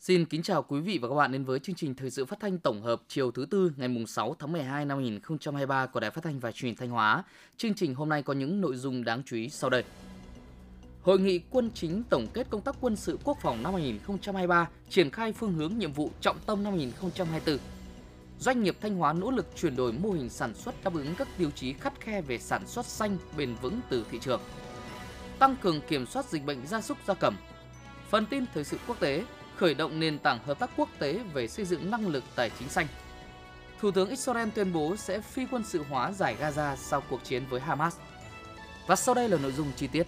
Xin kính chào quý vị và các bạn đến với chương trình thời sự phát thanh tổng hợp chiều thứ tư ngày 6 tháng 12 năm 2023 của Đài Phát thanh và Truyền hình Thanh Hóa. Chương trình hôm nay có những nội dung đáng chú ý sau đây. Hội nghị quân chính tổng kết công tác quân sự quốc phòng năm 2023, triển khai phương hướng nhiệm vụ trọng tâm năm 2024. Doanh nghiệp Thanh Hóa nỗ lực chuyển đổi mô hình sản xuất đáp ứng các tiêu chí khắt khe về sản xuất xanh bền vững từ thị trường. Tăng cường kiểm soát dịch bệnh gia súc gia cầm. Phần tin thời sự quốc tế, khởi động nền tảng hợp tác quốc tế về xây dựng năng lực tài chính xanh. Thủ tướng Israel tuyên bố sẽ phi quân sự hóa giải Gaza sau cuộc chiến với Hamas. Và sau đây là nội dung chi tiết.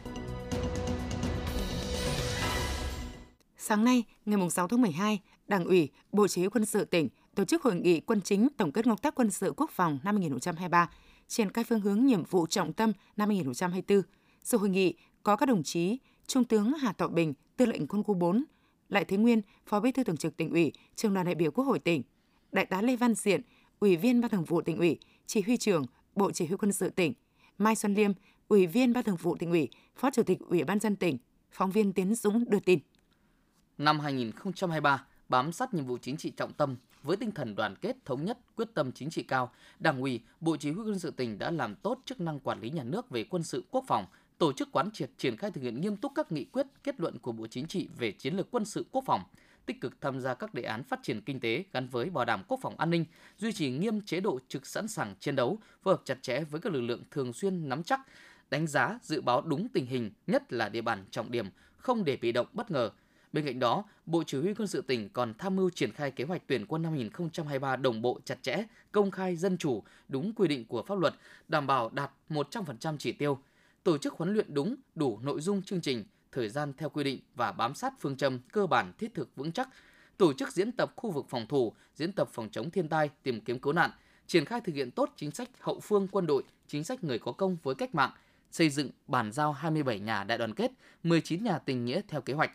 Sáng nay, ngày 6 tháng 12, Đảng ủy, Bộ Chỉ huy quân sự tỉnh tổ chức hội nghị quân chính tổng kết công tác quân sự quốc phòng năm 2023, triển khai phương hướng nhiệm vụ trọng tâm năm 2024. Sự hội nghị có các đồng chí Trung tướng Hà Tọ Bình, Tư lệnh quân khu 4, Lại Thế Nguyên, Phó Bí thư Thường trực tỉnh ủy, Trường đoàn đại biểu Quốc hội tỉnh, Đại tá Lê Văn Diện, Ủy viên Ban Thường vụ tỉnh ủy, Chỉ huy trưởng Bộ Chỉ huy quân sự tỉnh, Mai Xuân Liêm, Ủy viên Ban Thường vụ tỉnh ủy, Phó Chủ tịch Ủy ban dân tỉnh, phóng viên Tiến Dũng đưa tin. Năm 2023, bám sát nhiệm vụ chính trị trọng tâm với tinh thần đoàn kết thống nhất, quyết tâm chính trị cao, Đảng ủy, Bộ Chỉ huy quân sự tỉnh đã làm tốt chức năng quản lý nhà nước về quân sự quốc phòng, tổ chức quán triệt triển khai thực hiện nghiêm túc các nghị quyết, kết luận của Bộ Chính trị về chiến lược quân sự quốc phòng, tích cực tham gia các đề án phát triển kinh tế gắn với bảo đảm quốc phòng an ninh, duy trì nghiêm chế độ trực sẵn sàng chiến đấu, phối hợp chặt chẽ với các lực lượng thường xuyên nắm chắc, đánh giá, dự báo đúng tình hình, nhất là địa bàn trọng điểm, không để bị động bất ngờ. Bên cạnh đó, Bộ Chỉ huy quân sự tỉnh còn tham mưu triển khai kế hoạch tuyển quân năm 2023 đồng bộ chặt chẽ, công khai dân chủ, đúng quy định của pháp luật, đảm bảo đạt 100% chỉ tiêu, tổ chức huấn luyện đúng, đủ nội dung chương trình, thời gian theo quy định và bám sát phương châm cơ bản thiết thực vững chắc, tổ chức diễn tập khu vực phòng thủ, diễn tập phòng chống thiên tai, tìm kiếm cứu nạn, triển khai thực hiện tốt chính sách hậu phương quân đội, chính sách người có công với cách mạng, xây dựng bàn giao 27 nhà đại đoàn kết, 19 nhà tình nghĩa theo kế hoạch.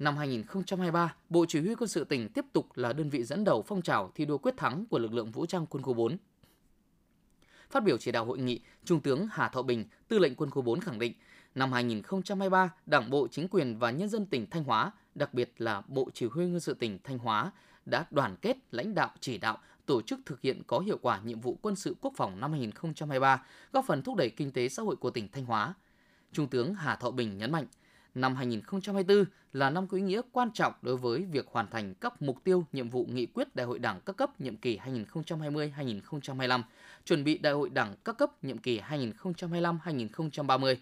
Năm 2023, Bộ Chỉ huy quân sự tỉnh tiếp tục là đơn vị dẫn đầu phong trào thi đua quyết thắng của lực lượng vũ trang quân khu 4. Phát biểu chỉ đạo hội nghị, Trung tướng Hà Thọ Bình, Tư lệnh Quân khu 4 khẳng định, năm 2023, Đảng bộ, chính quyền và nhân dân tỉnh Thanh Hóa, đặc biệt là Bộ Chỉ huy quân sự tỉnh Thanh Hóa đã đoàn kết lãnh đạo chỉ đạo tổ chức thực hiện có hiệu quả nhiệm vụ quân sự quốc phòng năm 2023, góp phần thúc đẩy kinh tế xã hội của tỉnh Thanh Hóa. Trung tướng Hà Thọ Bình nhấn mạnh, năm 2024 là năm có ý nghĩa quan trọng đối với việc hoàn thành các mục tiêu, nhiệm vụ nghị quyết Đại hội Đảng các cấp nhiệm kỳ 2020-2025, chuẩn bị Đại hội Đảng các cấp nhiệm kỳ 2025-2030.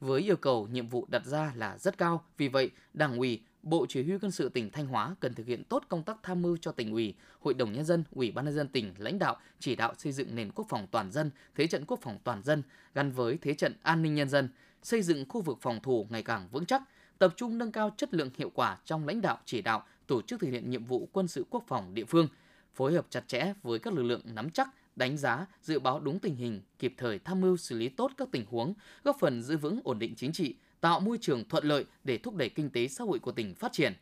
Với yêu cầu nhiệm vụ đặt ra là rất cao, vì vậy Đảng ủy, Bộ Chỉ huy quân sự tỉnh Thanh Hóa cần thực hiện tốt công tác tham mưu cho tỉnh ủy, Hội đồng nhân dân, Ủy ban nhân dân tỉnh lãnh đạo chỉ đạo xây dựng nền quốc phòng toàn dân, thế trận quốc phòng toàn dân gắn với thế trận an ninh nhân dân, xây dựng khu vực phòng thủ ngày càng vững chắc, tập trung nâng cao chất lượng hiệu quả trong lãnh đạo chỉ đạo, tổ chức thực hiện nhiệm vụ quân sự quốc phòng địa phương, phối hợp chặt chẽ với các lực lượng nắm chắc, đánh giá, dự báo đúng tình hình, kịp thời tham mưu xử lý tốt các tình huống, góp phần giữ vững ổn định chính trị, tạo môi trường thuận lợi để thúc đẩy kinh tế xã hội của tỉnh phát triển.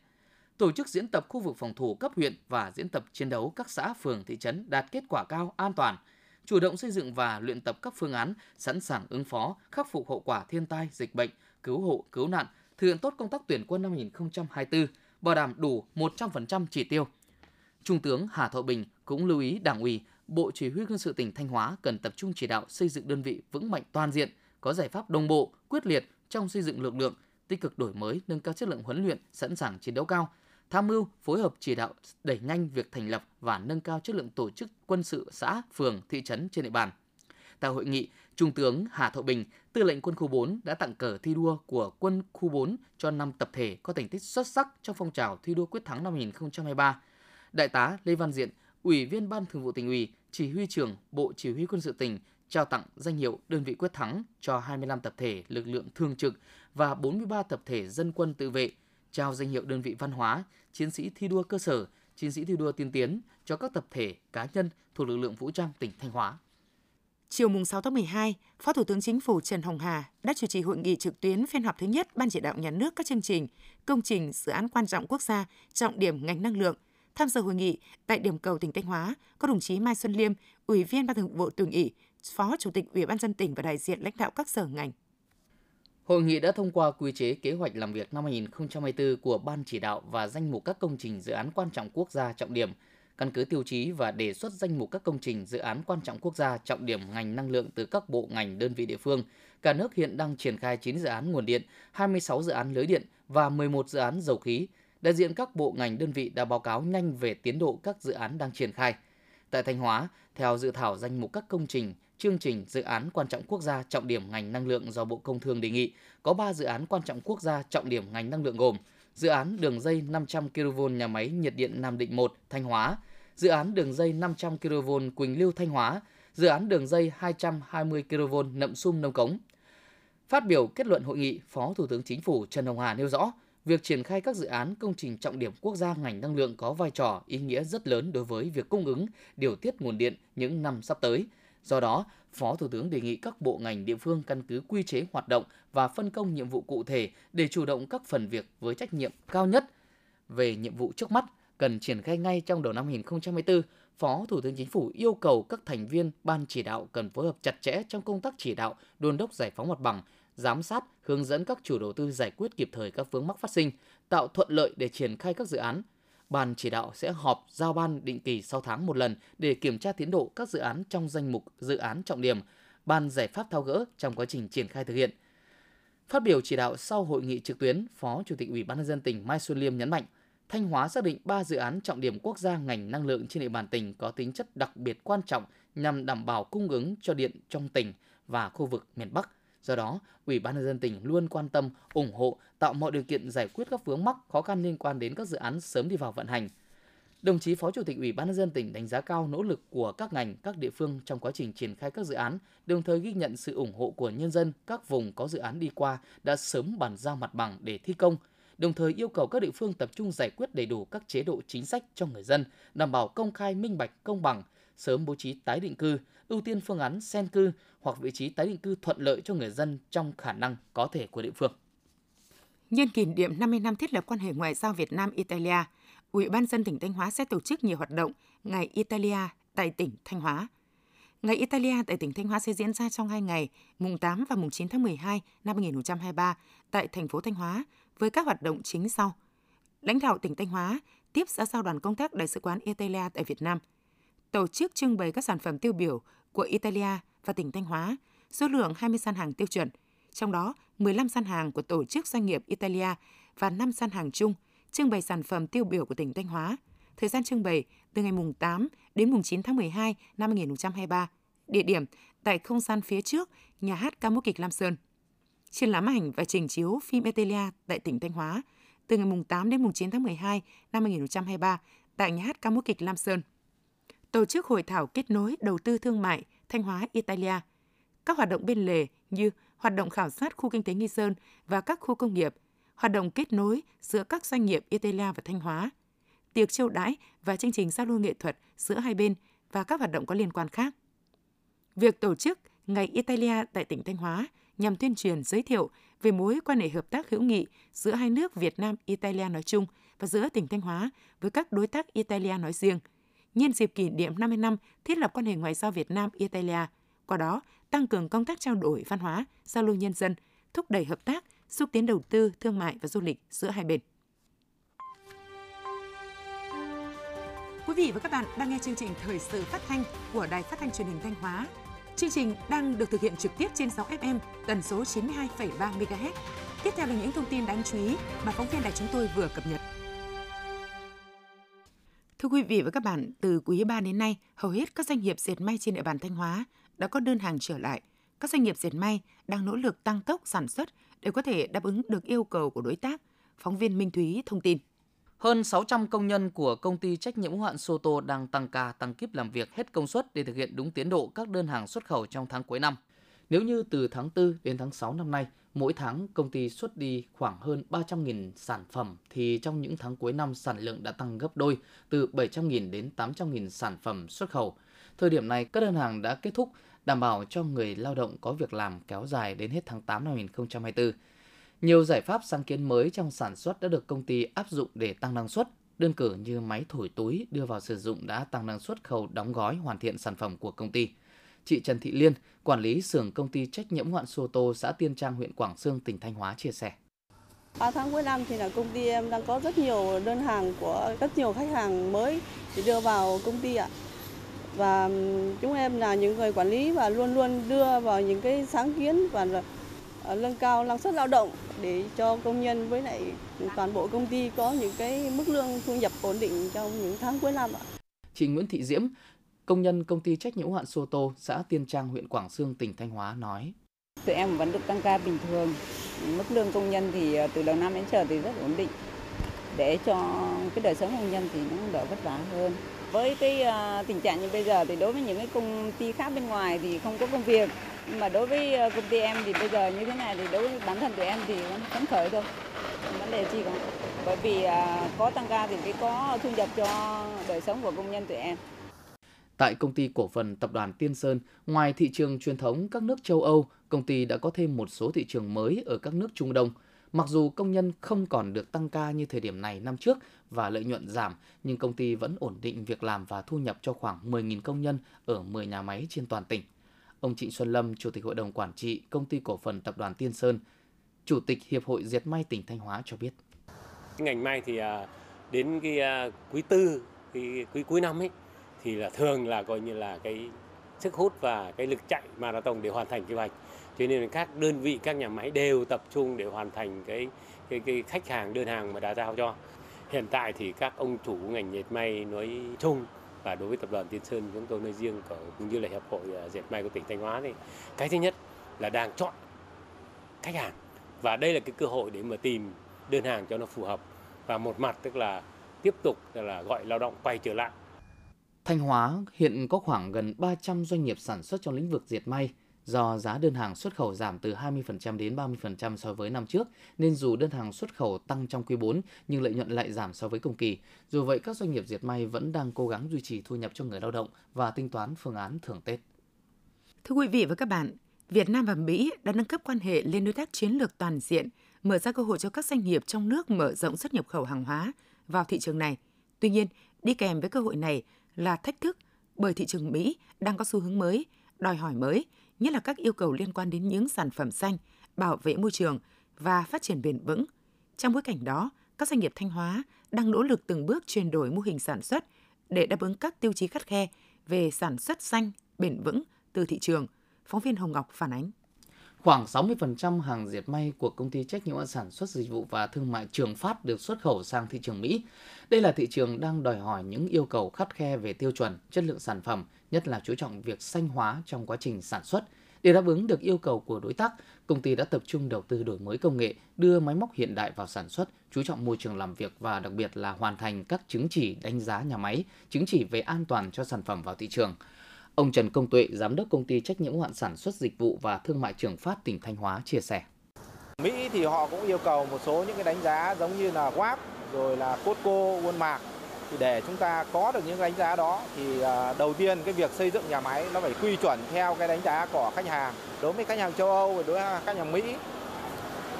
Tổ chức diễn tập khu vực phòng thủ cấp huyện và diễn tập chiến đấu các xã phường thị trấn đạt kết quả cao an toàn, chủ động xây dựng và luyện tập các phương án sẵn sàng ứng phó, khắc phục hậu quả thiên tai, dịch bệnh, cứu hộ, cứu nạn, thực hiện tốt công tác tuyển quân năm 2024, bảo đảm đủ 100% chỉ tiêu. Trung tướng Hà Thọ Bình cũng lưu ý Đảng ủy, Bộ Chỉ huy quân sự tỉnh Thanh Hóa cần tập trung chỉ đạo xây dựng đơn vị vững mạnh toàn diện, có giải pháp đồng bộ, quyết liệt trong xây dựng lực lượng, tích cực đổi mới, nâng cao chất lượng huấn luyện, sẵn sàng chiến đấu cao, tham mưu phối hợp chỉ đạo đẩy nhanh việc thành lập và nâng cao chất lượng tổ chức quân sự xã, phường, thị trấn trên địa bàn. Tại hội nghị, Trung tướng Hà Thọ Bình, Tư lệnh Quân khu 4 đã tặng cờ thi đua của Quân khu 4 cho 5 tập thể có thành tích xuất sắc trong phong trào thi đua quyết thắng năm 2023. Đại tá Lê Văn Diện, Ủy viên Ban Thường vụ tỉnh ủy, Chỉ huy trưởng Bộ Chỉ huy quân sự tỉnh trao tặng danh hiệu đơn vị quyết thắng cho 25 tập thể lực lượng thường trực và 43 tập thể dân quân tự vệ, trao danh hiệu đơn vị văn hóa, chiến sĩ thi đua cơ sở, chiến sĩ thi đua tiên tiến cho các tập thể, cá nhân thuộc lực lượng vũ trang tỉnh Thanh Hóa. Chiều mùng 6 tháng 12, Phó Thủ tướng Chính phủ Trần Hồng Hà đã chủ trì hội nghị trực tuyến phiên họp thứ nhất Ban chỉ đạo nhà nước các chương trình, công trình, dự án quan trọng quốc gia, trọng điểm ngành năng lượng, Tham dự hội nghị tại điểm cầu tỉnh Thanh Hóa có đồng chí Mai Xuân Liêm, Ủy viên Ban Thường vụ Tỉnh ủy, Phó Chủ tịch Ủy ban dân tỉnh và đại diện lãnh đạo các sở ngành. Hội nghị đã thông qua quy chế kế hoạch làm việc năm 2024 của Ban chỉ đạo và danh mục các công trình dự án quan trọng quốc gia trọng điểm, căn cứ tiêu chí và đề xuất danh mục các công trình dự án quan trọng quốc gia trọng điểm ngành năng lượng từ các bộ ngành đơn vị địa phương. Cả nước hiện đang triển khai 9 dự án nguồn điện, 26 dự án lưới điện và 11 dự án dầu khí. Đại diện các bộ ngành đơn vị đã báo cáo nhanh về tiến độ các dự án đang triển khai. Tại Thanh Hóa, theo dự thảo danh mục các công trình, chương trình dự án quan trọng quốc gia trọng điểm ngành năng lượng do Bộ Công Thương đề nghị, có 3 dự án quan trọng quốc gia trọng điểm ngành năng lượng gồm dự án đường dây 500 kV nhà máy nhiệt điện Nam Định 1 Thanh Hóa, dự án đường dây 500 kV Quỳnh Lưu Thanh Hóa, dự án đường dây 220 kV Nậm Sum Nông Cống. Phát biểu kết luận hội nghị, Phó Thủ tướng Chính phủ Trần Hồng Hà nêu rõ, việc triển khai các dự án công trình trọng điểm quốc gia ngành năng lượng có vai trò ý nghĩa rất lớn đối với việc cung ứng, điều tiết nguồn điện những năm sắp tới. Do đó, Phó Thủ tướng đề nghị các bộ ngành địa phương căn cứ quy chế hoạt động và phân công nhiệm vụ cụ thể để chủ động các phần việc với trách nhiệm cao nhất về nhiệm vụ trước mắt cần triển khai ngay trong đầu năm 2024. Phó Thủ tướng Chính phủ yêu cầu các thành viên ban chỉ đạo cần phối hợp chặt chẽ trong công tác chỉ đạo, đôn đốc giải phóng mặt bằng, giám sát, hướng dẫn các chủ đầu tư giải quyết kịp thời các vướng mắc phát sinh, tạo thuận lợi để triển khai các dự án. Ban chỉ đạo sẽ họp giao ban định kỳ sau tháng một lần để kiểm tra tiến độ các dự án trong danh mục dự án trọng điểm, ban giải pháp thao gỡ trong quá trình triển khai thực hiện. Phát biểu chỉ đạo sau hội nghị trực tuyến, Phó Chủ tịch Ủy ban nhân dân tỉnh Mai Xuân Liêm nhấn mạnh, Thanh Hóa xác định 3 dự án trọng điểm quốc gia ngành năng lượng trên địa bàn tỉnh có tính chất đặc biệt quan trọng nhằm đảm bảo cung ứng cho điện trong tỉnh và khu vực miền Bắc. Do đó, Ủy ban nhân dân tỉnh luôn quan tâm, ủng hộ, tạo mọi điều kiện giải quyết các vướng mắc, khó khăn liên quan đến các dự án sớm đi vào vận hành. Đồng chí Phó Chủ tịch Ủy ban nhân dân tỉnh đánh giá cao nỗ lực của các ngành, các địa phương trong quá trình triển khai các dự án, đồng thời ghi nhận sự ủng hộ của nhân dân các vùng có dự án đi qua đã sớm bàn giao mặt bằng để thi công, đồng thời yêu cầu các địa phương tập trung giải quyết đầy đủ các chế độ chính sách cho người dân, đảm bảo công khai minh bạch, công bằng, sớm bố trí tái định cư, ưu tiên phương án sen cư hoặc vị trí tái định cư thuận lợi cho người dân trong khả năng có thể của địa phương. Nhân kỷ niệm 50 năm thiết lập quan hệ ngoại giao Việt Nam Italia, Ủy ban dân tỉnh Thanh Hóa sẽ tổ chức nhiều hoạt động Ngày Italia tại tỉnh Thanh Hóa. Ngày Italia tại tỉnh Thanh Hóa sẽ diễn ra trong hai ngày, mùng 8 và mùng 9 tháng 12 năm 2023 tại thành phố Thanh Hóa với các hoạt động chính sau. Lãnh đạo tỉnh Thanh Hóa tiếp xã giao đoàn công tác Đại sứ quán Italia tại Việt Nam, tổ chức trưng bày các sản phẩm tiêu biểu của Italia và tỉnh Thanh Hóa, số lượng 20 gian hàng tiêu chuẩn, trong đó 15 gian hàng của tổ chức doanh nghiệp Italia và 5 gian hàng chung trưng bày sản phẩm tiêu biểu của tỉnh Thanh Hóa. Thời gian trưng bày từ ngày mùng 8 đến mùng 9 tháng 12 năm 2023. Địa điểm tại không gian phía trước nhà hát ca múa kịch Lam Sơn. Triển lãm ảnh và trình chiếu phim Italia tại tỉnh Thanh Hóa từ ngày mùng 8 đến mùng 9 tháng 12 năm 2023 tại nhà hát ca múa kịch Lam Sơn. Tổ chức hội thảo kết nối đầu tư thương mại Thanh Hóa Italia. Các hoạt động bên lề như hoạt động khảo sát khu kinh tế Nghi Sơn và các khu công nghiệp, hoạt động kết nối giữa các doanh nghiệp Italia và Thanh Hóa, tiệc chiêu đãi và chương trình giao lưu nghệ thuật giữa hai bên và các hoạt động có liên quan khác. Việc tổ chức Ngày Italia tại tỉnh Thanh Hóa nhằm tuyên truyền giới thiệu về mối quan hệ hợp tác hữu nghị giữa hai nước Việt Nam Italia nói chung và giữa tỉnh Thanh Hóa với các đối tác Italia nói riêng. Nhân dịp kỷ niệm 50 năm thiết lập quan hệ ngoại giao Việt Nam Italia, qua đó tăng cường công tác trao đổi văn hóa, giao lưu nhân dân, thúc đẩy hợp tác, xúc tiến đầu tư, thương mại và du lịch giữa hai bên. Quý vị và các bạn đang nghe chương trình Thời sự phát thanh của Đài Phát thanh Truyền hình Thanh Hóa. Chương trình đang được thực hiện trực tiếp trên 6 FM tần số 92,3 MHz. Tiếp theo là những thông tin đáng chú ý mà phóng viên đài chúng tôi vừa cập nhật. Thưa quý vị và các bạn, từ quý 3 đến nay, hầu hết các doanh nghiệp dệt may trên địa bàn Thanh Hóa đã có đơn hàng trở lại. Các doanh nghiệp dệt may đang nỗ lực tăng tốc sản xuất để có thể đáp ứng được yêu cầu của đối tác. Phóng viên Minh Thúy thông tin. Hơn 600 công nhân của công ty trách nhiệm hữu hạn Soto đang tăng ca tăng kíp làm việc hết công suất để thực hiện đúng tiến độ các đơn hàng xuất khẩu trong tháng cuối năm. Nếu như từ tháng 4 đến tháng 6 năm nay, mỗi tháng công ty xuất đi khoảng hơn 300.000 sản phẩm thì trong những tháng cuối năm sản lượng đã tăng gấp đôi từ 700.000 đến 800.000 sản phẩm xuất khẩu. Thời điểm này các đơn hàng đã kết thúc đảm bảo cho người lao động có việc làm kéo dài đến hết tháng 8 năm 2024. Nhiều giải pháp sáng kiến mới trong sản xuất đã được công ty áp dụng để tăng năng suất, đơn cử như máy thổi túi đưa vào sử dụng đã tăng năng suất khâu đóng gói hoàn thiện sản phẩm của công ty. Chị Trần Thị Liên, quản lý xưởng công ty trách nhiệm hoạn Sô Tô, xã Tiên Trang, huyện Quảng Sương, tỉnh Thanh Hóa chia sẻ. 3 tháng cuối năm thì là công ty em đang có rất nhiều đơn hàng của rất nhiều khách hàng mới để đưa vào công ty ạ. Và chúng em là những người quản lý và luôn luôn đưa vào những cái sáng kiến và nâng cao năng suất lao động để cho công nhân với lại toàn bộ công ty có những cái mức lương thu nhập ổn định trong những tháng cuối năm ạ. Chị Nguyễn Thị Diễm, công nhân công ty trách nhiệm hữu hạn Soto, xã Tiên Trang, huyện Quảng Sương, tỉnh Thanh Hóa nói: Tụi em vẫn được tăng ca bình thường, mức lương công nhân thì ờ, từ đầu năm đến giờ thì rất ổn định. Để cho cái đời sống công nhân thì nó đỡ vất vả hơn. Với cái uh, tình trạng như bây giờ thì đối với những cái công ty khác bên ngoài thì không có công việc. Nhưng mà đối với ờ, công ty em thì bây giờ như thế này thì đối với bản thân tụi em thì vẫn phấn khởi thôi. Vấn đề chi cả. Bởi vì uh, có tăng ca thì mới có thu nhập cho đời sống của công nhân tụi em. Tại công ty cổ phần tập đoàn Tiên Sơn, ngoài thị trường truyền thống các nước châu Âu, công ty đã có thêm một số thị trường mới ở các nước Trung Đông. Mặc dù công nhân không còn được tăng ca như thời điểm này năm trước và lợi nhuận giảm, nhưng công ty vẫn ổn định việc làm và thu nhập cho khoảng 10.000 công nhân ở 10 nhà máy trên toàn tỉnh. Ông Trịnh Xuân Lâm, Chủ tịch Hội đồng Quản trị Công ty Cổ phần Tập đoàn Tiên Sơn, Chủ tịch Hiệp hội Diệt may tỉnh Thanh Hóa cho biết. Ngành may thì à, đến cái à, quý tư, cái quý cuối năm ấy, thì là thường là coi như là cái sức hút và cái lực chạy marathon để hoàn thành kế hoạch. Cho nên các đơn vị, các nhà máy đều tập trung để hoàn thành cái cái cái khách hàng, đơn hàng mà đã giao cho. Hiện tại thì các ông chủ ngành dệt may nói chung và đối với tập đoàn Tiên Sơn chúng tôi nói riêng cũng như là hiệp hội à, dệt may của tỉnh Thanh Hóa thì cái thứ nhất là đang chọn khách hàng. Và đây là cái cơ hội để mà tìm đơn hàng cho nó phù hợp. Và một mặt tức là tiếp tục là gọi lao động quay trở lại. Thanh Hóa hiện có khoảng gần 300 doanh nghiệp sản xuất trong lĩnh vực diệt may. Do giá đơn hàng xuất khẩu giảm từ 20% đến 30% so với năm trước, nên dù đơn hàng xuất khẩu tăng trong quý 4 nhưng lợi nhuận lại giảm so với cùng kỳ. Dù vậy, các doanh nghiệp diệt may vẫn đang cố gắng duy trì thu nhập cho người lao động và tính toán phương án thưởng Tết. Thưa quý vị và các bạn, Việt Nam và Mỹ đã nâng cấp quan hệ lên đối tác chiến lược toàn diện, mở ra cơ hội cho các doanh nghiệp trong nước mở rộng xuất nhập khẩu hàng hóa vào thị trường này. Tuy nhiên, đi kèm với cơ hội này là thách thức bởi thị trường Mỹ đang có xu hướng mới, đòi hỏi mới, nhất là các yêu cầu liên quan đến những sản phẩm xanh, bảo vệ môi trường và phát triển bền vững. Trong bối cảnh đó, các doanh nghiệp Thanh Hóa đang nỗ lực từng bước chuyển đổi mô hình sản xuất để đáp ứng các tiêu chí khắt khe về sản xuất xanh, bền vững từ thị trường. Phóng viên Hồng Ngọc phản ánh. Khoảng 60% hàng dệt may của công ty trách nhiệm sản xuất dịch vụ và thương mại Trường Phát được xuất khẩu sang thị trường Mỹ. Đây là thị trường đang đòi hỏi những yêu cầu khắt khe về tiêu chuẩn, chất lượng sản phẩm, nhất là chú trọng việc xanh hóa trong quá trình sản xuất. Để đáp ứng được yêu cầu của đối tác, công ty đã tập trung đầu tư đổi mới công nghệ, đưa máy móc hiện đại vào sản xuất, chú trọng môi trường làm việc và đặc biệt là hoàn thành các chứng chỉ đánh giá nhà máy, chứng chỉ về an toàn cho sản phẩm vào thị trường. Ông Trần Công Tuệ, giám đốc công ty trách nhiệm hoạn hạn sản xuất dịch vụ và thương mại Trường Phát tỉnh Thanh Hóa chia sẻ. Mỹ thì họ cũng yêu cầu một số những cái đánh giá giống như là WAP rồi là Costco, Walmart. Thì để chúng ta có được những đánh giá đó thì à, đầu tiên cái việc xây dựng nhà máy nó phải quy chuẩn theo cái đánh giá của khách hàng. Đối với khách hàng châu Âu và đối với khách hàng Mỹ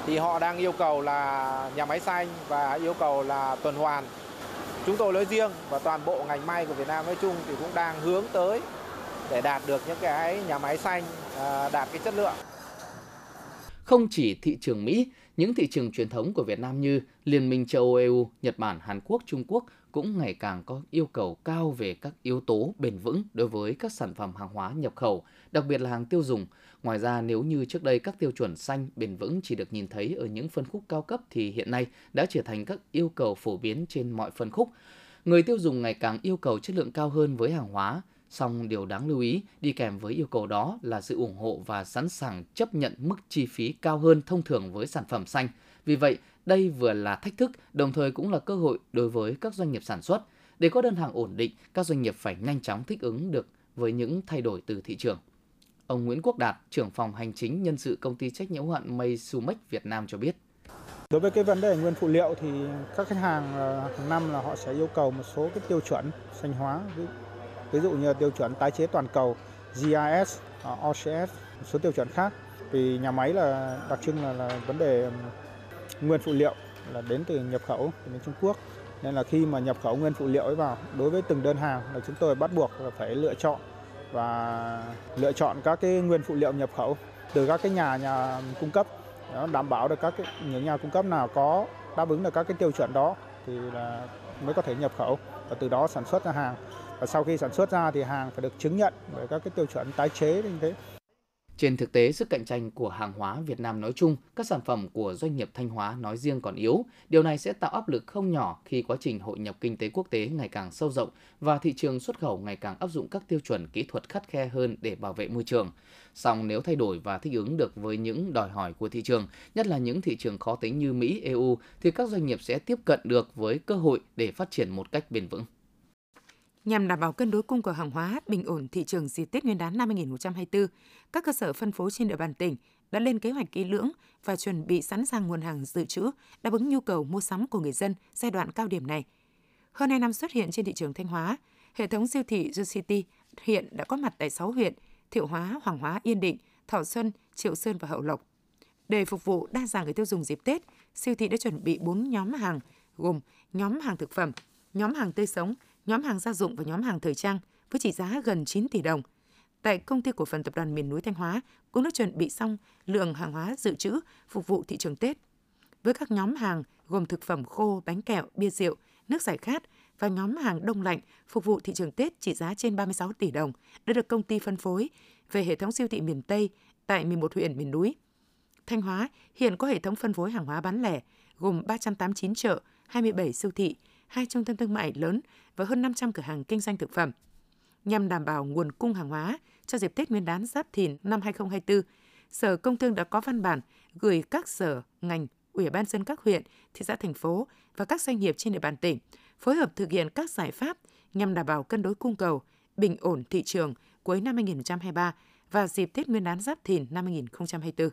thì họ đang yêu cầu là nhà máy xanh và yêu cầu là tuần hoàn. Chúng tôi nói riêng và toàn bộ ngành may của Việt Nam nói chung thì cũng đang hướng tới để đạt được những cái nhà máy xanh à, đạt cái chất lượng. Không chỉ thị trường Mỹ, những thị trường truyền thống của Việt Nam như Liên minh châu Âu EU, Nhật Bản, Hàn Quốc, Trung Quốc cũng ngày càng có yêu cầu cao về các yếu tố bền vững đối với các sản phẩm hàng hóa nhập khẩu, đặc biệt là hàng tiêu dùng. Ngoài ra, nếu như trước đây các tiêu chuẩn xanh bền vững chỉ được nhìn thấy ở những phân khúc cao cấp thì hiện nay đã trở thành các yêu cầu phổ biến trên mọi phân khúc. Người tiêu dùng ngày càng yêu cầu chất lượng cao hơn với hàng hóa, Song điều đáng lưu ý đi kèm với yêu cầu đó là sự ủng hộ và sẵn sàng chấp nhận mức chi phí cao hơn thông thường với sản phẩm xanh. Vì vậy, đây vừa là thách thức, đồng thời cũng là cơ hội đối với các doanh nghiệp sản xuất. Để có đơn hàng ổn định, các doanh nghiệp phải nhanh chóng thích ứng được với những thay đổi từ thị trường. Ông Nguyễn Quốc Đạt, trưởng phòng hành chính nhân sự công ty trách nhiệm hữu hạn May Sumex Việt Nam cho biết. Đối với cái vấn đề nguyên phụ liệu thì các khách hàng à, hàng năm là họ sẽ yêu cầu một số cái tiêu chuẩn xanh hóa ví dụ như tiêu chuẩn tái chế toàn cầu GIS, ờ, OCS, một số tiêu chuẩn khác. Vì nhà máy là đặc trưng là, là vấn đề nguyên phụ liệu là đến từ nhập khẩu từ Trung Quốc. Nên là khi mà nhập khẩu nguyên phụ liệu ấy vào, đối với từng đơn hàng là chúng tôi bắt buộc là phải lựa chọn và lựa chọn các cái nguyên phụ liệu nhập khẩu từ các cái nhà nhà cung cấp. Đó, đảm bảo được các cái, những nhà cung cấp nào có đáp ứng được các cái tiêu chuẩn đó thì là mới có thể nhập khẩu và từ đó sản xuất ra hàng và sau khi sản xuất ra thì hàng phải được chứng nhận bởi các cái tiêu chuẩn tái chế như thế. Trên thực tế, sức cạnh tranh của hàng hóa Việt Nam nói chung, các sản phẩm của doanh nghiệp Thanh Hóa nói riêng còn yếu. Điều này sẽ tạo áp lực không nhỏ khi quá trình hội nhập kinh tế quốc tế ngày càng sâu rộng và thị trường xuất khẩu ngày càng áp dụng các tiêu chuẩn kỹ thuật khắt khe hơn để bảo vệ môi trường. Song nếu thay đổi và thích ứng được với những đòi hỏi của thị trường, nhất là những thị trường khó tính như Mỹ, EU, thì các doanh nghiệp sẽ tiếp cận được với cơ hội để phát triển một cách bền vững nhằm đảm bảo cân đối cung cầu hàng hóa, bình ổn thị trường dịp Tết Nguyên đán năm 2024, các cơ sở phân phối trên địa bàn tỉnh đã lên kế hoạch kỹ lưỡng và chuẩn bị sẵn sàng nguồn hàng dự trữ đáp ứng nhu cầu mua sắm của người dân giai đoạn cao điểm này. Hơn 2 năm xuất hiện trên thị trường Thanh Hóa, hệ thống siêu thị The City hiện đã có mặt tại 6 huyện: Thiệu Hóa, Hoàng Hóa, Yên Định, Thọ Xuân, Triệu Sơn và Hậu Lộc. Để phục vụ đa dạng người tiêu dùng dịp Tết, siêu thị đã chuẩn bị 4 nhóm hàng gồm nhóm hàng thực phẩm, nhóm hàng tươi sống, nhóm hàng gia dụng và nhóm hàng thời trang với trị giá gần 9 tỷ đồng. Tại công ty cổ phần tập đoàn miền núi Thanh Hóa cũng đã chuẩn bị xong lượng hàng hóa dự trữ phục vụ thị trường Tết. Với các nhóm hàng gồm thực phẩm khô, bánh kẹo, bia rượu, nước giải khát và nhóm hàng đông lạnh phục vụ thị trường Tết trị giá trên 36 tỷ đồng đã được công ty phân phối về hệ thống siêu thị miền Tây tại 11 huyện miền núi. Thanh Hóa hiện có hệ thống phân phối hàng hóa bán lẻ gồm 389 chợ, 27 siêu thị, hai trung tâm thương mại lớn và hơn 500 cửa hàng kinh doanh thực phẩm. Nhằm đảm bảo nguồn cung hàng hóa cho dịp Tết Nguyên đán Giáp Thìn năm 2024, Sở Công Thương đã có văn bản gửi các sở, ngành, ủy ban dân các huyện, thị xã thành phố và các doanh nghiệp trên địa bàn tỉnh phối hợp thực hiện các giải pháp nhằm đảm bảo cân đối cung cầu, bình ổn thị trường cuối năm 2023 và dịp Tết Nguyên đán Giáp Thìn năm 2024.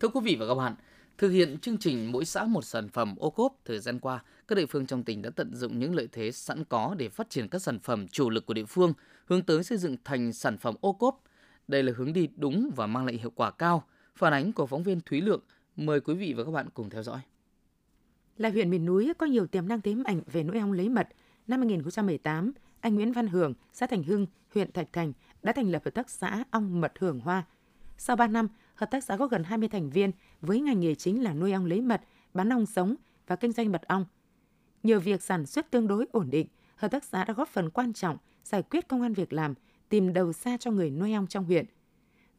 Thưa quý vị và các bạn, Thực hiện chương trình mỗi xã một sản phẩm ô cốp thời gian qua, các địa phương trong tỉnh đã tận dụng những lợi thế sẵn có để phát triển các sản phẩm chủ lực của địa phương, hướng tới xây dựng thành sản phẩm ô cốp. Đây là hướng đi đúng và mang lại hiệu quả cao. Phản ánh của phóng viên Thúy Lượng. Mời quý vị và các bạn cùng theo dõi. Là huyện miền núi có nhiều tiềm năng thế mạnh về nuôi ong lấy mật. Năm 2018, anh Nguyễn Văn Hưởng, xã Thành Hưng, huyện Thạch Thành đã thành lập hợp tác xã ong mật hưởng hoa. Sau 3 năm, hợp tác xã có gần 20 thành viên với ngành nghề chính là nuôi ong lấy mật, bán ong sống và kinh doanh mật ong. Nhờ việc sản xuất tương đối ổn định, hợp tác xã đã góp phần quan trọng giải quyết công an việc làm, tìm đầu ra cho người nuôi ong trong huyện.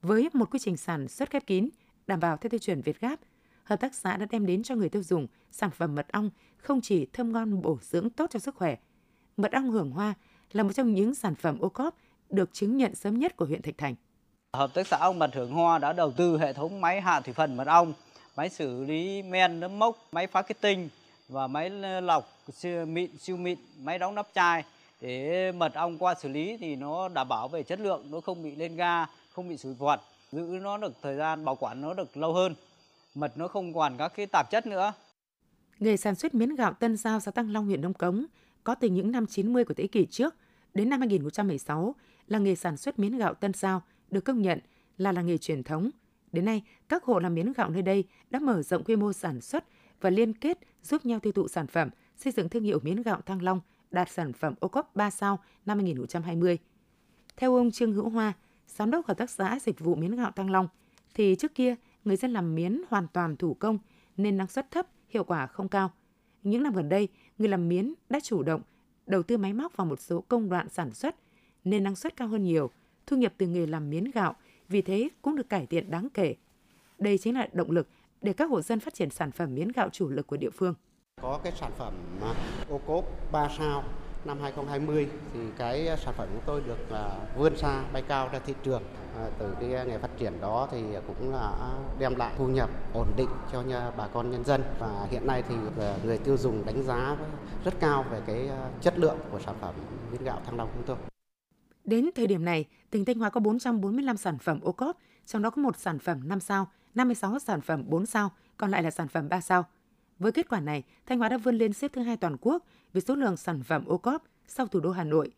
Với một quy trình sản xuất khép kín, đảm bảo theo tiêu chuẩn Việt Gáp, hợp tác xã đã đem đến cho người tiêu dùng sản phẩm mật ong không chỉ thơm ngon bổ dưỡng tốt cho sức khỏe. Mật ong hưởng hoa là một trong những sản phẩm ô cóp được chứng nhận sớm nhất của huyện Thạch Thành. Hợp tác xã ông mật hưởng hoa đã đầu tư hệ thống máy hạ thủy phần mật ong, máy xử lý men nấm mốc, máy phá kết tinh và máy lọc siêu mịn siêu mịn, máy đóng nắp chai để mật ong qua xử lý thì nó đảm bảo về chất lượng, nó không bị lên ga, không bị sủi vọt, giữ nó được thời gian bảo quản nó được lâu hơn. Mật nó không còn các cái tạp chất nữa. Nghề sản xuất miến gạo Tân Giao xã Tăng Long huyện Đông Cống có từ những năm 90 của thế kỷ trước đến năm 2016 là nghề sản xuất miến gạo Tân Giao – được công nhận là làng nghề truyền thống. Đến nay, các hộ làm miến gạo nơi đây đã mở rộng quy mô sản xuất và liên kết giúp nhau tiêu thụ sản phẩm, xây dựng thương hiệu miến gạo Thăng Long đạt sản phẩm ô cốp 3 sao năm 2020. Theo ông Trương Hữu Hoa, giám đốc hợp tác xã dịch vụ miến gạo Thăng Long, thì trước kia người dân làm miến hoàn toàn thủ công nên năng suất thấp, hiệu quả không cao. Những năm gần đây, người làm miến đã chủ động đầu tư máy móc vào một số công đoạn sản xuất nên năng suất cao hơn nhiều – thu nhập từ nghề làm miến gạo, vì thế cũng được cải thiện đáng kể. Đây chính là động lực để các hộ dân phát triển sản phẩm miến gạo chủ lực của địa phương. Có cái sản phẩm à, ô cốp 3 sao năm 2020 thì cái sản phẩm của tôi được à, vươn xa, bay cao ra thị trường. À, từ cái nghề phát triển đó thì cũng là đem lại thu nhập ổn định cho nhà, bà con nhân dân và hiện nay thì người tiêu dùng đánh giá rất cao về cái chất lượng của sản phẩm miến gạo Thăng Long chúng tôi. Đến thời điểm này, tỉnh Thanh Hóa có 445 sản phẩm ô cốp, trong đó có một sản phẩm 5 sao, 56 sản phẩm 4 sao, còn lại là sản phẩm 3 sao. Với kết quả này, Thanh Hóa đã vươn lên xếp thứ hai toàn quốc về số lượng sản phẩm ô cốp sau thủ đô Hà Nội.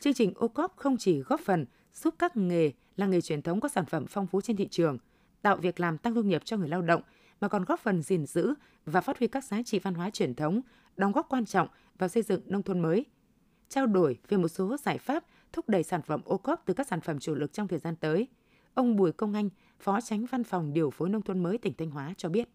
Chương trình ô cốp không chỉ góp phần giúp các nghề là nghề truyền thống có sản phẩm phong phú trên thị trường, tạo việc làm tăng thu nhập cho người lao động, mà còn góp phần gìn giữ và phát huy các giá trị văn hóa truyền thống, đóng góp quan trọng vào xây dựng nông thôn mới. Trao đổi về một số giải pháp thúc đẩy sản phẩm ô cốp từ các sản phẩm chủ lực trong thời gian tới, ông Bùi Công Anh, Phó Tránh Văn phòng Điều phối Nông thôn mới tỉnh Thanh Hóa cho biết.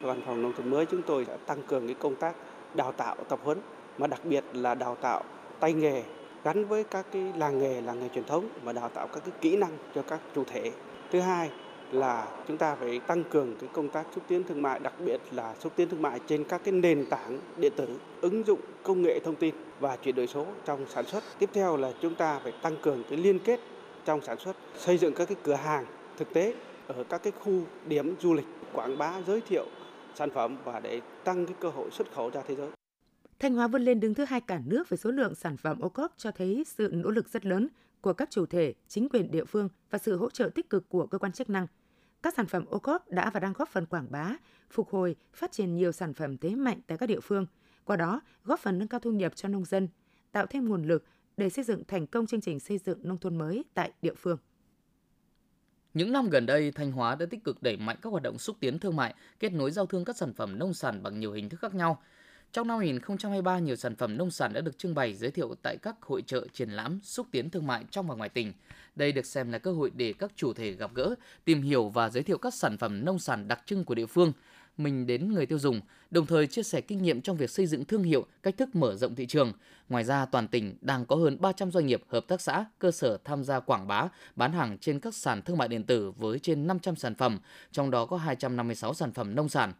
Văn phòng Nông thôn mới chúng tôi đã tăng cường cái công tác đào tạo tập huấn, mà đặc biệt là đào tạo tay nghề gắn với các cái làng nghề, làng nghề truyền thống và đào tạo các cái kỹ năng cho các chủ thể. Thứ hai là chúng ta phải tăng cường cái công tác xúc tiến thương mại, đặc biệt là xúc tiến thương mại trên các cái nền tảng điện tử, ứng dụng công nghệ thông tin và chuyển đổi số trong sản xuất. Tiếp theo là chúng ta phải tăng cường cái liên kết trong sản xuất, xây dựng các cái cửa hàng thực tế ở các cái khu điểm du lịch, quảng bá, giới thiệu sản phẩm và để tăng cái cơ hội xuất khẩu ra thế giới. Thanh Hóa vươn lên đứng thứ hai cả nước về số lượng sản phẩm ô cốp cho thấy sự nỗ lực rất lớn của các chủ thể, chính quyền địa phương và sự hỗ trợ tích cực của cơ quan chức năng. Các sản phẩm ô cốp đã và đang góp phần quảng bá, phục hồi, phát triển nhiều sản phẩm thế mạnh tại các địa phương, qua đó góp phần nâng cao thu nhập cho nông dân, tạo thêm nguồn lực để xây dựng thành công chương trình xây dựng nông thôn mới tại địa phương. Những năm gần đây, Thanh Hóa đã tích cực đẩy mạnh các hoạt động xúc tiến thương mại, kết nối giao thương các sản phẩm nông sản bằng nhiều hình thức khác nhau. Trong năm 2023, nhiều sản phẩm nông sản đã được trưng bày giới thiệu tại các hội trợ triển lãm xúc tiến thương mại trong và ngoài tỉnh. Đây được xem là cơ hội để các chủ thể gặp gỡ, tìm hiểu và giới thiệu các sản phẩm nông sản đặc trưng của địa phương, mình đến người tiêu dùng, đồng thời chia sẻ kinh nghiệm trong việc xây dựng thương hiệu, cách thức mở rộng thị trường. Ngoài ra, toàn tỉnh đang có hơn 300 doanh nghiệp, hợp tác xã, cơ sở tham gia quảng bá, bán hàng trên các sàn thương mại điện tử với trên 500 sản phẩm, trong đó có 256 sản phẩm nông sản.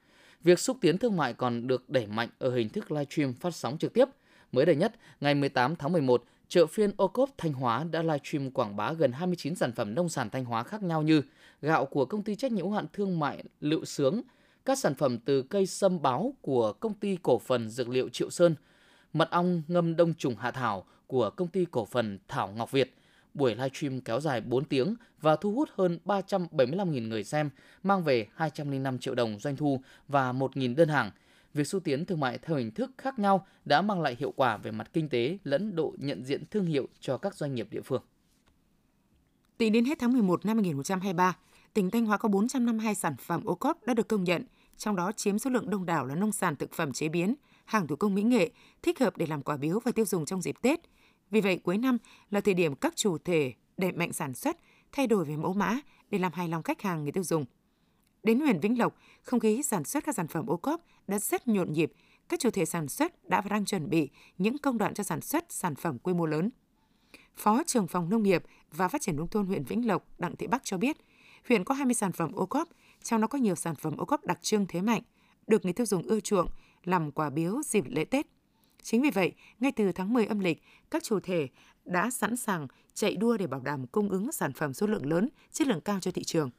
Việc xúc tiến thương mại còn được đẩy mạnh ở hình thức livestream phát sóng trực tiếp. Mới đây nhất, ngày 18 tháng 11, chợ phiên ô cốp Thanh Hóa đã livestream quảng bá gần 29 sản phẩm nông sản Thanh Hóa khác nhau như gạo của công ty trách nhiệm hữu hạn thương mại Lựu Sướng, các sản phẩm từ cây sâm báo của công ty cổ phần dược liệu Triệu Sơn, mật ong ngâm đông trùng hạ thảo của công ty cổ phần Thảo Ngọc Việt. Buổi live stream kéo dài 4 tiếng và thu hút hơn 375.000 người xem, mang về 205 triệu đồng doanh thu và 1.000 đơn hàng. Việc xúc tiến thương mại theo hình thức khác nhau đã mang lại hiệu quả về mặt kinh tế lẫn độ nhận diện thương hiệu cho các doanh nghiệp địa phương. Tính đến hết tháng 11 năm 2023, tỉnh Thanh Hóa có 452 sản phẩm ô cốp đã được công nhận, trong đó chiếm số lượng đông đảo là nông sản thực phẩm chế biến, hàng thủ công mỹ nghệ, thích hợp để làm quà biếu và tiêu dùng trong dịp Tết. Vì vậy, cuối năm là thời điểm các chủ thể đẩy mạnh sản xuất, thay đổi về mẫu mã để làm hài lòng khách hàng người tiêu dùng. Đến huyện Vĩnh Lộc, không khí sản xuất các sản phẩm ô cốp đã rất nhộn nhịp. Các chủ thể sản xuất đã và đang chuẩn bị những công đoạn cho sản xuất sản phẩm quy mô lớn. Phó trưởng phòng nông nghiệp và phát triển nông thôn huyện Vĩnh Lộc Đặng Thị Bắc cho biết, huyện có 20 sản phẩm ô cốp, trong đó có nhiều sản phẩm ô cốp đặc trưng thế mạnh, được người tiêu dùng ưa chuộng làm quà biếu dịp lễ Tết. Chính vì vậy, ngay từ tháng 10 âm lịch, các chủ thể đã sẵn sàng chạy đua để bảo đảm cung ứng sản phẩm số lượng lớn, chất lượng cao cho thị trường.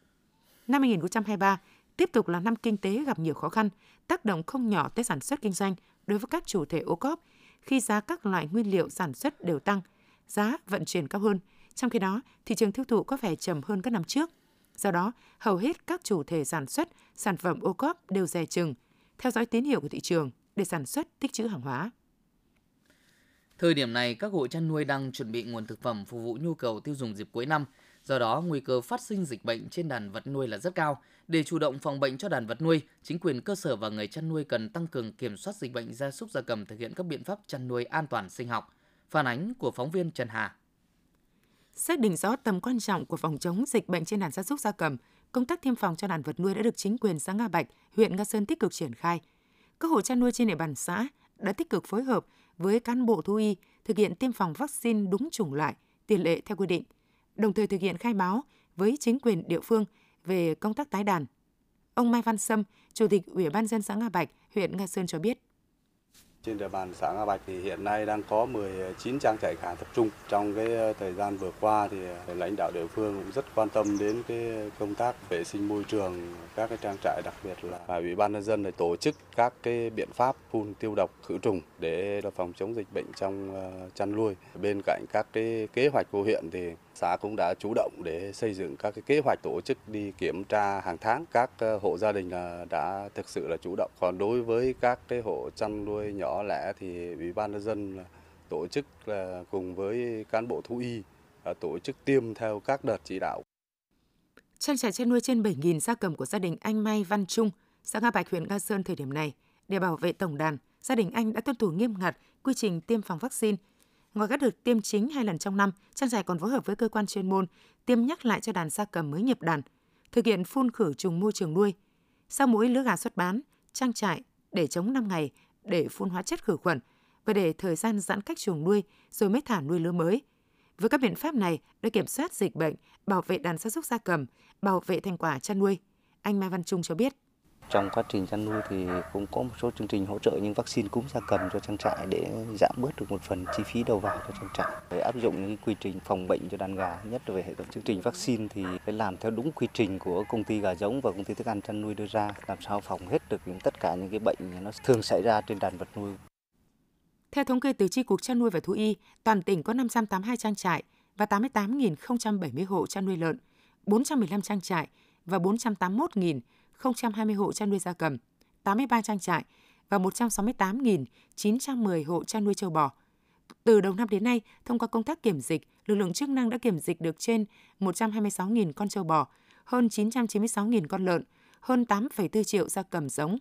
Năm 2023 tiếp tục là năm kinh tế gặp nhiều khó khăn, tác động không nhỏ tới sản xuất kinh doanh đối với các chủ thể ô cốp khi giá các loại nguyên liệu sản xuất đều tăng, giá vận chuyển cao hơn. Trong khi đó, thị trường tiêu thụ có vẻ chậm hơn các năm trước. Do đó, hầu hết các chủ thể sản xuất sản phẩm ô cốp đều dè chừng, theo dõi tín hiệu của thị trường để sản xuất tích trữ hàng hóa. Thời điểm này, các hộ chăn nuôi đang chuẩn bị nguồn thực phẩm phục vụ nhu cầu tiêu dùng dịp cuối năm. Do đó, nguy cơ phát sinh dịch bệnh trên đàn vật nuôi là rất cao. Để chủ động phòng bệnh cho đàn vật nuôi, chính quyền cơ sở và người chăn nuôi cần tăng cường kiểm soát dịch bệnh gia súc gia cầm thực hiện các biện pháp chăn nuôi an toàn sinh học. Phản ánh của phóng viên Trần Hà. Xác định rõ tầm quan trọng của phòng chống dịch bệnh trên đàn gia súc gia cầm, công tác tiêm phòng cho đàn vật nuôi đã được chính quyền xã Nga Bạch, huyện Nga Sơn tích cực triển khai. Các hộ chăn nuôi trên địa bàn xã đã tích cực phối hợp với cán bộ thú y thực hiện tiêm phòng vaccine đúng chủng loại, tỷ lệ theo quy định, đồng thời thực hiện khai báo với chính quyền địa phương về công tác tái đàn. Ông Mai Văn Sâm, Chủ tịch Ủy ban dân xã Nga Bạch, huyện Nga Sơn cho biết. Trên địa bàn xã Nga Bạch thì hiện nay đang có 19 trang trại gà tập trung. Trong cái ờ, thời gian vừa qua thì ờ, lãnh đạo địa phương cũng rất quan tâm đến cái công tác vệ sinh môi trường, các cái trang trại, đặc biệt là và ủy ban nhân dân để tổ chức các cái biện pháp phun tiêu độc khử trùng để phòng chống dịch bệnh trong ờ, chăn nuôi. Bên cạnh các cái kế hoạch của huyện thì xã cũng đã chủ động để xây dựng các cái kế hoạch tổ chức đi kiểm tra hàng tháng các hộ gia đình là đã thực sự là chủ động còn đối với các cái hộ chăn nuôi nhỏ lẽ thì ủy ban nhân dân tổ chức là cùng với cán bộ thú y à, tổ chức tiêm theo các đợt chỉ đạo Trang trại chăn nuôi trên 7.000 gia cầm của gia đình anh Mai Văn Trung xã Nga Bạch, huyện Nga Sơn thời điểm này, để bảo vệ tổng đàn, gia đình anh đã tuân thủ nghiêm ngặt quy trình tiêm phòng vaccine. Ngoài các đợt tiêm chính hai lần trong năm, trang trại còn phối hợp với cơ quan chuyên môn tiêm nhắc lại cho đàn gia cầm mới nhập đàn, thực hiện phun khử trùng môi trường nuôi. Sau mỗi lứa gà xuất bán, trang trại để chống 5 ngày để phun hóa chất khử khuẩn và để thời gian giãn cách chuồng nuôi rồi mới thả nuôi lứa mới. Với các biện pháp này để kiểm soát dịch bệnh, bảo vệ đàn gia súc gia cầm, bảo vệ thành quả chăn nuôi. Anh Mai Văn Trung cho biết. Trong quá trình chăn nuôi thì cũng có một số chương trình hỗ trợ những vaccine cúm gia cầm cho trang trại để giảm bớt được một phần chi phí đầu vào cho trang trại. Để áp dụng những quy trình phòng bệnh cho đàn gà, nhất là về hệ thống chương trình vaccine thì phải làm theo đúng quy trình của công ty gà giống và công ty thức ăn chăn nuôi đưa ra, làm sao phòng hết được những tất cả những cái bệnh nó thường xảy ra trên đàn vật nuôi. Theo thống kê từ Chi cục chăn nuôi và thú y, toàn tỉnh có 582 trang trại và 88.070 hộ chăn nuôi lợn, 415 trang trại và 481.020 hộ chăn nuôi gia cầm, 83 trang trại và 168.910 hộ chăn nuôi châu bò. Từ đầu năm đến nay, thông qua công tác kiểm dịch, lực lượng chức năng đã kiểm dịch được trên 126.000 con châu bò, hơn 996.000 con lợn, hơn 8,4 triệu gia cầm giống.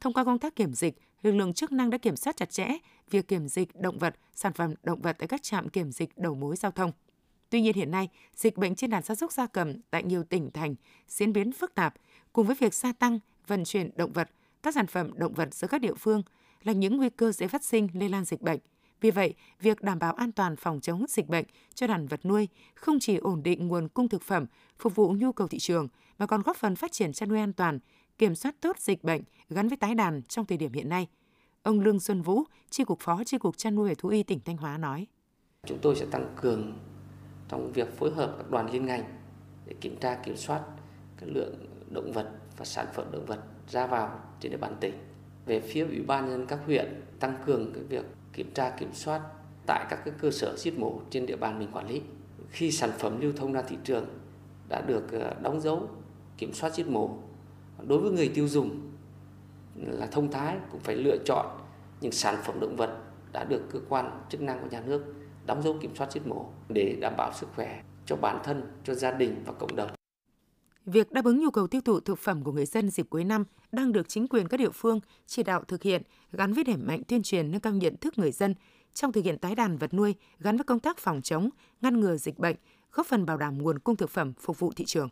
Thông qua công tác kiểm dịch, lực lượng chức năng đã kiểm soát chặt chẽ việc kiểm dịch động vật, sản phẩm động vật tại các trạm kiểm dịch đầu mối giao thông. Tuy nhiên hiện nay, dịch bệnh trên đàn gia súc gia cầm tại nhiều tỉnh thành diễn biến phức tạp, cùng với việc gia tăng vận chuyển động vật, các sản phẩm động vật giữa các địa phương là những nguy cơ dễ phát sinh lây lan dịch bệnh. Vì vậy, việc đảm bảo an toàn phòng chống dịch bệnh cho đàn vật nuôi không chỉ ổn định nguồn cung thực phẩm phục vụ nhu cầu thị trường mà còn góp phần phát triển chăn nuôi an toàn, kiểm soát tốt dịch bệnh gắn với tái đàn trong thời điểm hiện nay. Ông Lương Xuân Vũ, Chi cục Phó Chi cục Chăn nuôi và Thú y tỉnh Thanh Hóa nói: Chúng tôi sẽ tăng cường trong việc phối hợp các đoàn liên ngành để kiểm tra kiểm soát cái lượng động vật và sản phẩm động vật ra vào trên địa bàn tỉnh. Về phía Ủy ban nhân các huyện tăng cường cái việc kiểm tra kiểm soát tại các cái cơ sở giết mổ trên địa bàn mình quản lý. Khi sản phẩm lưu thông ra thị trường đã được ờ, đóng dấu kiểm soát giết mổ đối với người tiêu dùng là thông thái cũng phải lựa chọn những sản phẩm động vật đã được cơ quan chức năng của nhà nước đóng dấu kiểm soát giết mổ để đảm bảo sức khỏe cho bản thân, cho gia đình và cộng đồng. Việc đáp ứng nhu cầu tiêu thụ thực phẩm của người dân dịp cuối năm đang được chính quyền các địa phương chỉ đạo thực hiện gắn với đẩy mạnh tuyên truyền nâng cao nhận thức người dân trong thực hiện tái đàn vật nuôi gắn với công tác phòng chống, ngăn ngừa dịch bệnh, góp phần bảo đảm nguồn cung thực phẩm phục vụ thị trường.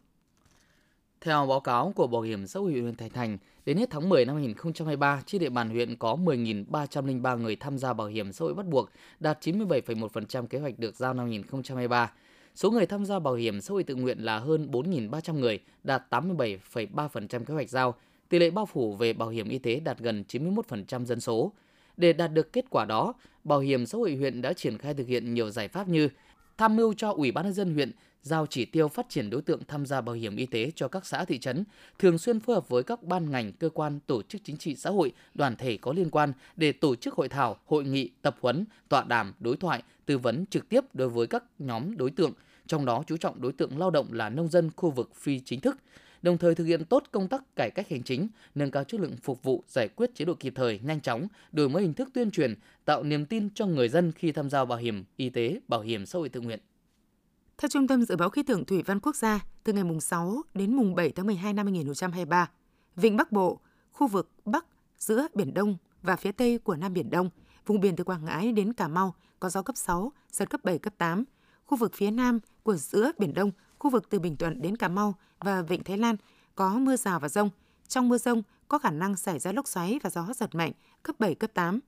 Theo báo cáo của Bảo hiểm xã hội huyện Thạch Thành, đến hết tháng 10 năm 2023, trên địa bàn huyện có 10.303 người tham gia bảo hiểm xã hội bắt buộc, đạt 97,1% kế hoạch được giao năm 2023. Số người tham gia bảo hiểm xã hội tự nguyện là hơn 4.300 người, đạt 87,3% kế hoạch giao. Tỷ lệ bao phủ về bảo hiểm y tế đạt gần 91% dân số. Để đạt được kết quả đó, Bảo hiểm xã hội huyện đã triển khai thực hiện nhiều giải pháp như tham mưu cho Ủy ban nhân dân huyện giao chỉ tiêu phát triển đối tượng tham gia bảo hiểm y tế cho các xã thị trấn, thường xuyên phối hợp với các ban ngành, cơ quan, tổ chức chính trị xã hội, đoàn thể có liên quan để tổ chức hội thảo, hội nghị, tập huấn, tọa đàm, đối thoại, tư vấn trực tiếp đối với các nhóm đối tượng, trong đó chú trọng đối tượng lao động là nông dân khu vực phi chính thức, đồng thời thực hiện tốt công tác cải cách hành chính, nâng cao chất lượng phục vụ, giải quyết chế độ kịp thời, nhanh chóng, đổi mới hình thức tuyên truyền, tạo niềm tin cho người dân khi tham gia bảo hiểm y tế, bảo hiểm xã hội tự nguyện. Theo Trung tâm Dự báo Khí tượng Thủy văn Quốc gia, từ ngày mùng 6 đến mùng 7 tháng 12 năm 2023, Vịnh Bắc Bộ, khu vực Bắc, giữa Biển Đông và phía Tây của Nam Biển Đông, vùng biển từ Quảng Ngãi đến Cà Mau có gió cấp 6, giật cấp 7, cấp 8. Khu vực phía Nam của giữa Biển Đông, khu vực từ Bình Thuận đến Cà Mau và Vịnh Thái Lan có mưa rào và rông. Trong mưa rông có khả năng xảy ra lốc xoáy và gió giật mạnh cấp 7, cấp 8.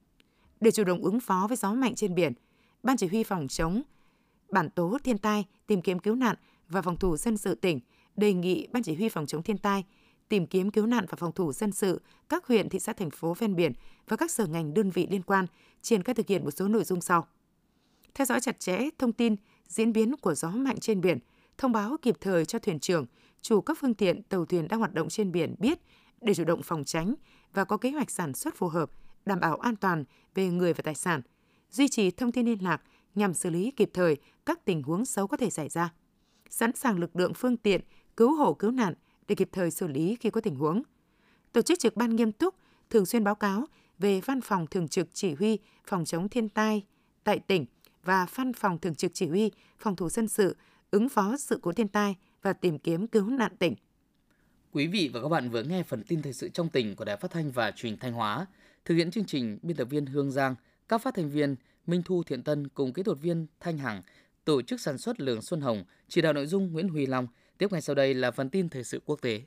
Để chủ động ứng phó với gió mạnh trên biển, Ban Chỉ huy phòng chống bản tố thiên tai, tìm kiếm cứu nạn và phòng thủ dân sự tỉnh đề nghị Ban Chỉ huy phòng chống thiên tai, tìm kiếm cứu nạn và phòng thủ dân sự các huyện, thị xã, thành phố ven biển và các sở ngành đơn vị liên quan triển khai thực hiện một số nội dung sau. Theo dõi chặt chẽ thông tin diễn biến của gió mạnh trên biển, thông báo kịp thời cho thuyền trưởng, chủ các phương tiện tàu thuyền đang hoạt động trên biển biết để chủ động phòng tránh và có kế hoạch sản xuất phù hợp, đảm bảo an toàn về người và tài sản, duy trì thông tin liên lạc nhằm xử lý kịp thời các tình huống xấu có thể xảy ra. Sẵn sàng lực lượng phương tiện cứu hộ cứu nạn để kịp thời xử lý khi có tình huống. Tổ chức trực ban nghiêm túc, thường xuyên báo cáo về văn phòng thường trực chỉ huy phòng chống thiên tai tại tỉnh và văn phòng thường trực chỉ huy phòng thủ dân sự ứng phó sự cố thiên tai và tìm kiếm cứu nạn tỉnh. Quý vị và các bạn vừa nghe phần tin thời sự trong tỉnh của Đài Phát thanh và Truyền Thanh Hóa. Thực hiện chương trình biên tập viên Hương Giang, các phát thanh viên Minh Thu Thiện Tân cùng kỹ thuật viên Thanh Hằng, tổ chức sản xuất Lường Xuân Hồng, chỉ đạo nội dung Nguyễn Huy Long. Tiếp ngay sau đây là phần tin thời sự quốc tế.